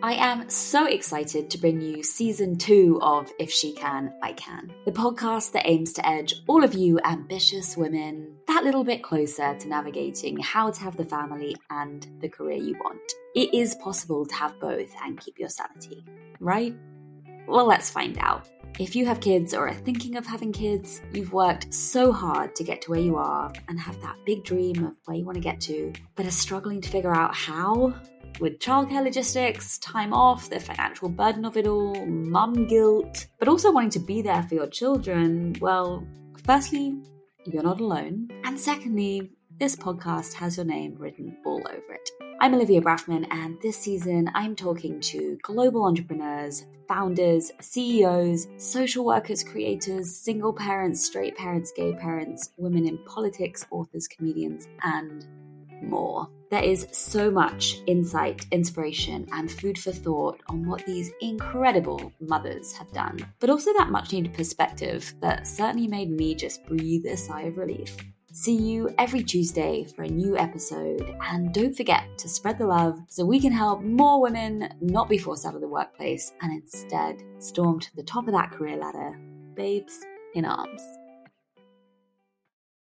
I am so excited to bring you season two of If She Can, I Can, the podcast that aims to edge all of you ambitious women that little bit closer to navigating how to have the family and the career you want. It is possible to have both and keep your sanity, right? Well, let's find out. If you have kids or are thinking of having kids, you've worked so hard to get to where you are and have that big dream of where you want to get to, but are struggling to figure out how, with childcare logistics, time off, the financial burden of it all, mum guilt, but also wanting to be there for your children, well, firstly, you're not alone. And secondly, this podcast has your name written all over it. I'm Olivia Brafman, and this season I'm talking to global entrepreneurs, founders, CEOs, social workers, creators, single parents, straight parents, gay parents, women in politics, authors, comedians, and more. There is so much insight, inspiration, and food for thought on what these incredible mothers have done, but also that much needed perspective that certainly made me just breathe a sigh of relief. See you every Tuesday for a new episode, and don't forget to spread the love so we can help more women not be forced out of the workplace and instead storm to the top of that career ladder, babes in arms.